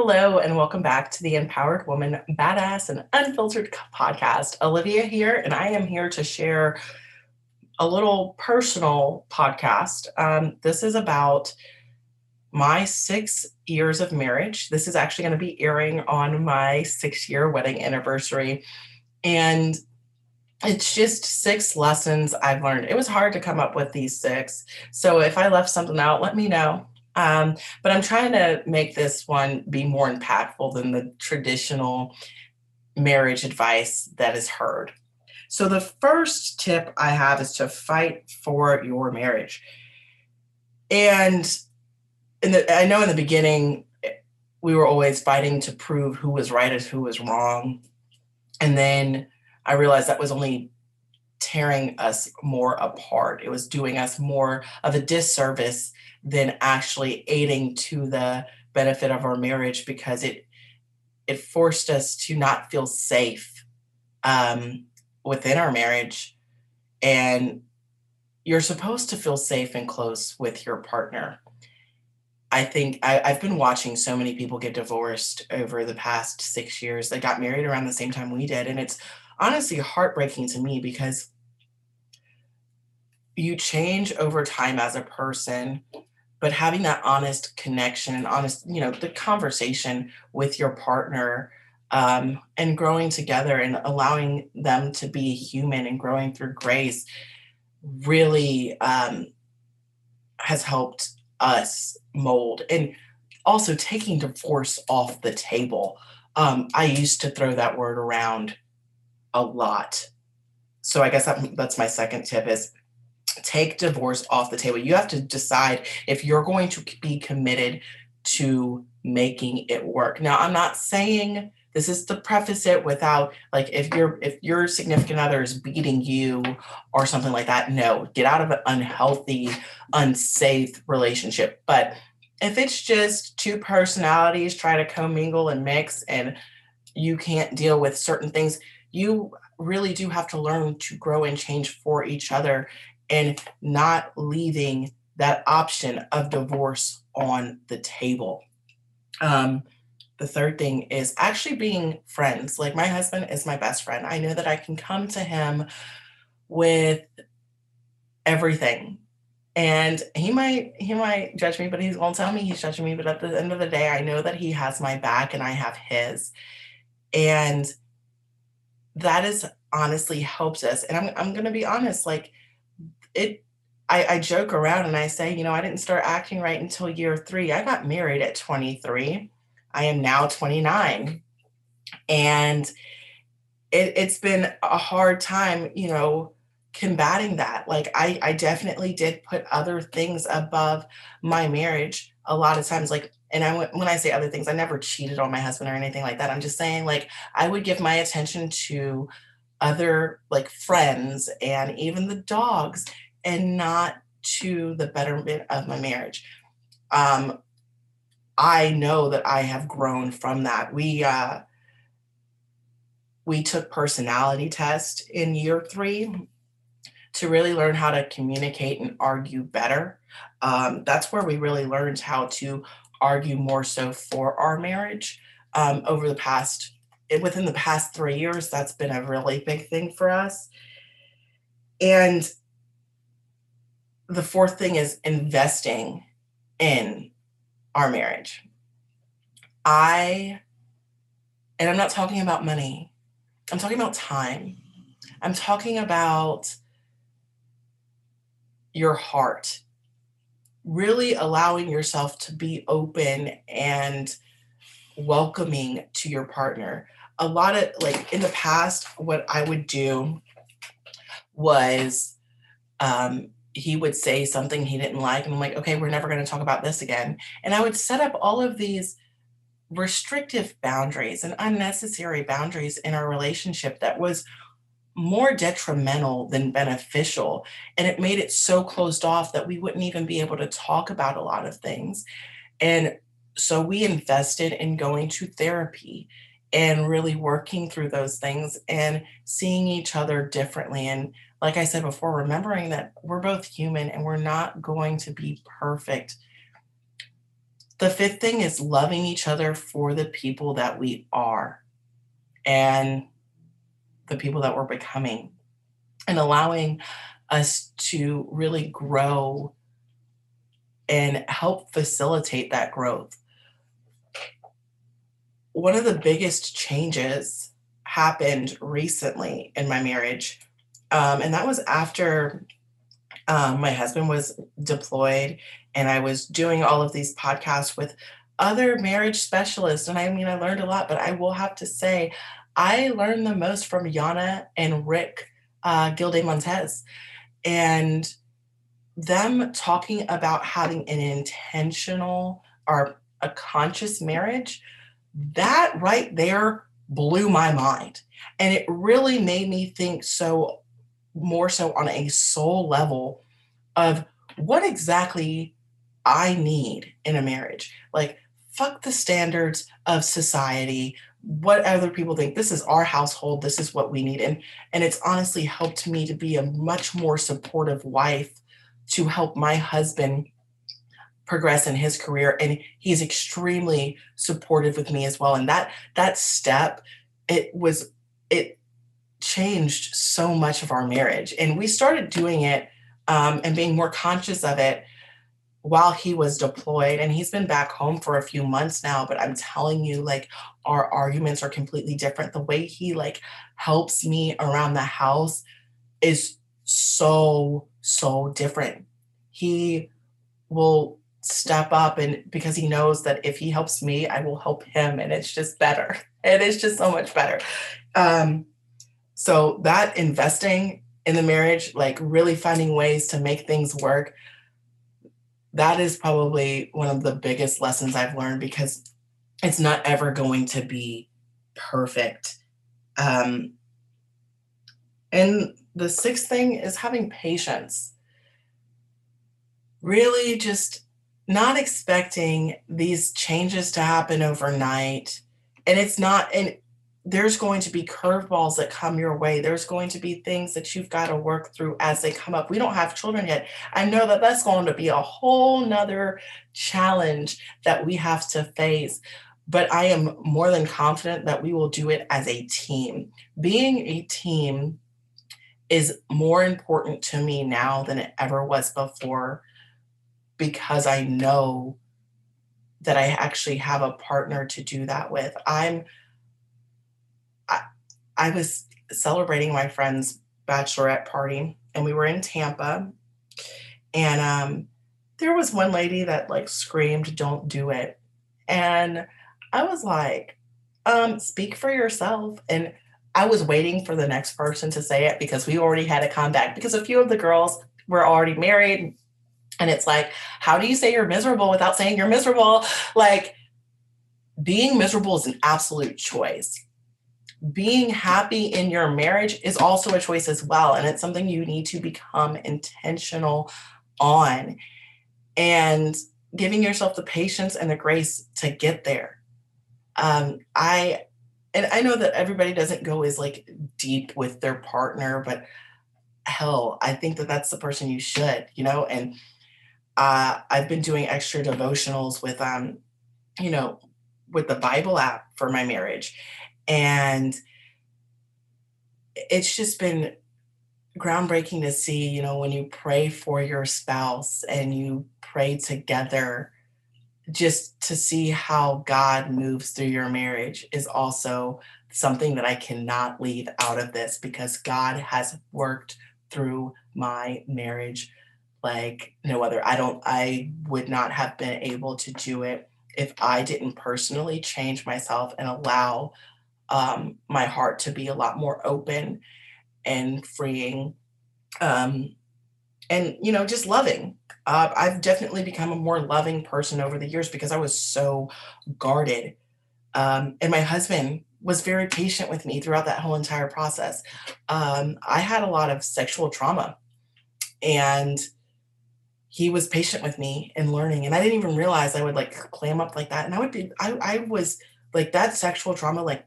Hello, and welcome back to the Empowered Woman, Badass and Unfiltered podcast. Olivia here, and I am here to share a little personal podcast. Um, this is about my six years of marriage. This is actually going to be airing on my six year wedding anniversary. And it's just six lessons I've learned. It was hard to come up with these six. So if I left something out, let me know. Um, but I'm trying to make this one be more impactful than the traditional marriage advice that is heard. So, the first tip I have is to fight for your marriage. And the, I know in the beginning, we were always fighting to prove who was right and who was wrong. And then I realized that was only tearing us more apart. It was doing us more of a disservice than actually aiding to the benefit of our marriage because it it forced us to not feel safe um, within our marriage. And you're supposed to feel safe and close with your partner. I think I, i've been watching so many people get divorced over the past six years. They got married around the same time we did and it's honestly heartbreaking to me because you change over time as a person but having that honest connection and honest you know the conversation with your partner um, and growing together and allowing them to be human and growing through grace really um, has helped us mold. And also taking divorce off the table. Um, i used to throw that word around a lot so i guess that, that's my second tip is take divorce off the table. You have to decide if you're going to be committed to making it work. Now, I'm not saying this is to preface it without like if your if your significant other is beating you or something like that, no, get out of an unhealthy, unsafe relationship. But if it's just two personalities trying to commingle and mix and you can't deal with certain things, you really do have to learn to grow and change for each other and not leaving that option of divorce on the table. Um, the third thing is actually being friends. Like my husband is my best friend. I know that I can come to him with everything. And he might he might judge me, but he won't tell me he's judging me. But at the end of the day, I know that he has my back and I have his. And that is honestly helped us. And I'm I'm gonna be honest, like it I, I joke around and I say, you know, I didn't start acting right until year three. I got married at 23. I am now 29. And it, it's been a hard time, you know, combating that. Like I, I definitely did put other things above my marriage a lot of times. Like, and I when I say other things, I never cheated on my husband or anything like that. I'm just saying, like, I would give my attention to other like friends and even the dogs and not to the betterment of my marriage. Um, I know that I have grown from that. We uh, we took personality test in year three to really learn how to communicate and argue better. Um, that's where we really learned how to argue more so for our marriage um, over the past within the past three years, that's been a really big thing for us. And the fourth thing is investing in our marriage. I, and I'm not talking about money, I'm talking about time. I'm talking about your heart, really allowing yourself to be open and welcoming to your partner a lot of like in the past, what I would do was um, he would say something he didn't like, and I'm like, okay, we're never going to talk about this again. And I would set up all of these restrictive boundaries and unnecessary boundaries in our relationship that was more detrimental than beneficial. And it made it so closed off that we wouldn't even be able to talk about a lot of things. And so we invested in going to therapy and really working through those things and seeing each other differently. And like I said before, remembering that we're both human and we're not going to be perfect. The fifth thing is loving each other for the people that we are and the people that we're becoming and allowing us to really grow and help facilitate that growth. One of the biggest changes happened recently in my marriage, um, and that was after um, my husband was deployed and I was doing all of these podcasts with other marriage specialists. And I mean, I learned a lot, but I will have to say, I learned the most from Yana and Rick uh, Gilday Montez. And them talking about having an intentional or a conscious marriage, that right there blew my mind. And it really made me think so more so on a soul level of what exactly I need in a marriage. Like, fuck the standards of society, what other people think. This is our household. This is what we need. And and it's honestly helped me to be a much more supportive wife to help my husband progress in his career and he's extremely supportive with me as well and that that step it was it changed so much of our marriage and we started doing it um, and being more conscious of it while he was deployed and he's been back home for a few months now but i'm telling you like our arguments are completely different. The way he like helps me around the house is so so different. He will step up and because he knows that if he helps me i will help him and it's just better. It is just so much better. Um so that investing in the marriage like really finding ways to make things work that is probably one of the biggest lessons I've learned because it's not ever going to be perfect. Um, and the sixth thing is having patience. Really just not expecting these changes to happen overnight. And it's not, and there's going to be curveballs that come your way. There's going to be things that you've got to work through as they come up. We don't have children yet. I know that that's going to be a whole nother challenge that we have to face. But I am more than confident that we will do it as a team. Being a team is more important to me now than it ever was before because I know that I actually have a partner to do that with. I'm I was celebrating my friend's bachelorette party and we were in Tampa. And um there was one lady that like screamed don't do it. And I was like um speak for yourself. And I was waiting for the next person to say it because we already had a comeback because a few of the girls were already married. And it's like how do you say you're miserable without saying you're miserable? Like being miserable is an absolute choice being happy in your marriage is also a choice as well. And it's something you need to become intentional on and giving yourself the patience and the grace to get there. Um, I, and I know that everybody doesn't go as like deep with their partner, but hell, I think that that's the person you should, you know, and uh, I've been doing extra devotionals with, um, you know, with the Bible app for my marriage and it's just been groundbreaking to see, you know, when you pray for your spouse and you pray together, just to see how God moves through your marriage is also something that I cannot leave out of this because God has worked through my marriage like no other. I don't, I would not have been able to do it if I didn't personally change myself and allow um, my heart to be a lot more open and freeing um, and you know just loving uh, i've definitely become a more loving person over the years because i was so guarded Um, and my husband was very patient with me throughout that whole entire process. Um, I had a lot of sexual trauma, and he was patient with me and learning. And I didn't even realize I would like clam up like that. And I would be, I, I was like that sexual trauma, like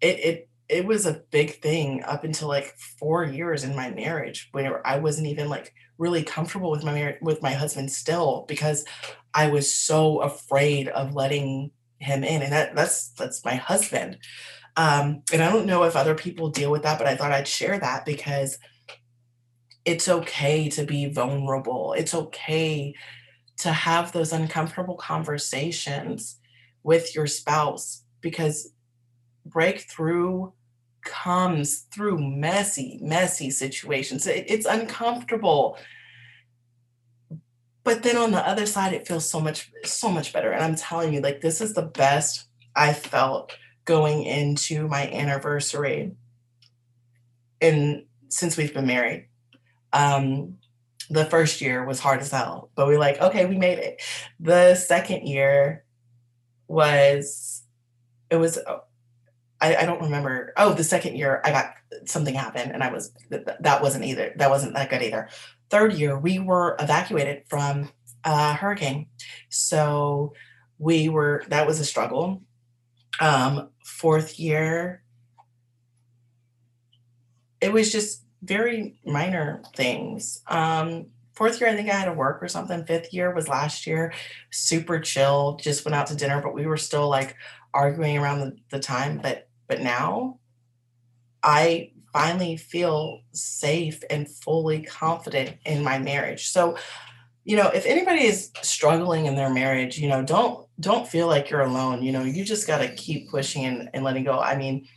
it, it, it was a big thing up until like four years in my marriage where I wasn't even like really comfortable with my marriage with my husband still because I was so afraid of letting him in. And that that's that's my husband. Um, and I don't know if other people deal with that, but I thought I'd share that because it's okay to be vulnerable. It's okay to have those uncomfortable conversations with your spouse because breakthrough comes through messy, messy situations. It, it's uncomfortable. But then on the other side, it feels so much, so much better. And I'm telling you, like, this is the best I felt going into my anniversary in since we've been married. Um, the first year was hard as hell, but we like, okay, we made it. The second year was it was I, I, don't remember. Oh, the second year I got something happened and I was that wasn't either that wasn't that good either. Third year we were evacuated from a hurricane, so we were that was a struggle. Um, fourth year, it was just very minor things. Um, fourth year, I think I had to work or something. Fifth year was last year, super chill. Just went out to dinner, but we were still like arguing around the, the time. But but now I finally feel safe and fully confident in my marriage. So, you know, if anybody is struggling in their marriage, you know, don't don't feel like you're alone. You know, you just got to keep pushing and, and letting go. I mean,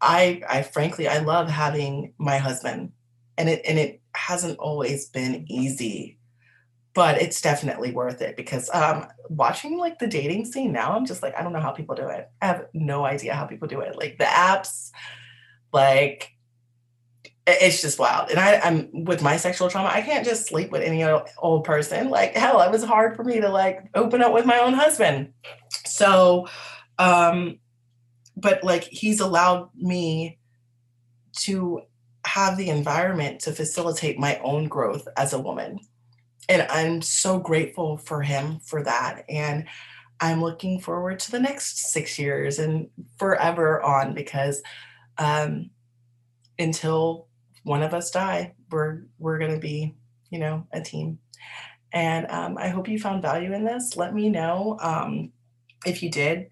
I I frankly I love having my husband, and it and it hasn't always been easy but it's definitely worth it because um, watching like the dating scene now, I'm just like, I don't know how people do it. I have no idea how people do it. Like the apps, like it's just wild. And I, I'm with my sexual trauma, I can't just sleep with any old person. Like hell, it was hard for me to like open up with my own husband. So, um, but like he's allowed me to have the environment to facilitate my own growth as a woman and I'm so grateful for him for that. And I'm looking forward to the next six years and forever on because um, until one of us die, we're we're gonna be, you know, a team. And um, I hope you found value in this. Let me know um, if you did.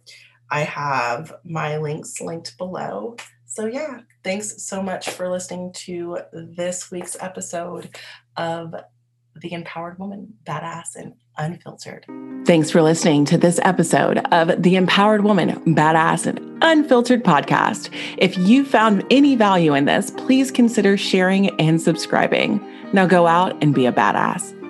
I have my links linked below. So, yeah, thanks so much for listening to this week's episode of the empowered woman, badass and unfiltered. Thanks for listening to this episode of the Empowered Woman, Badass and Unfiltered podcast. If you found any value in this, please consider sharing and subscribing. Now go out and be a badass.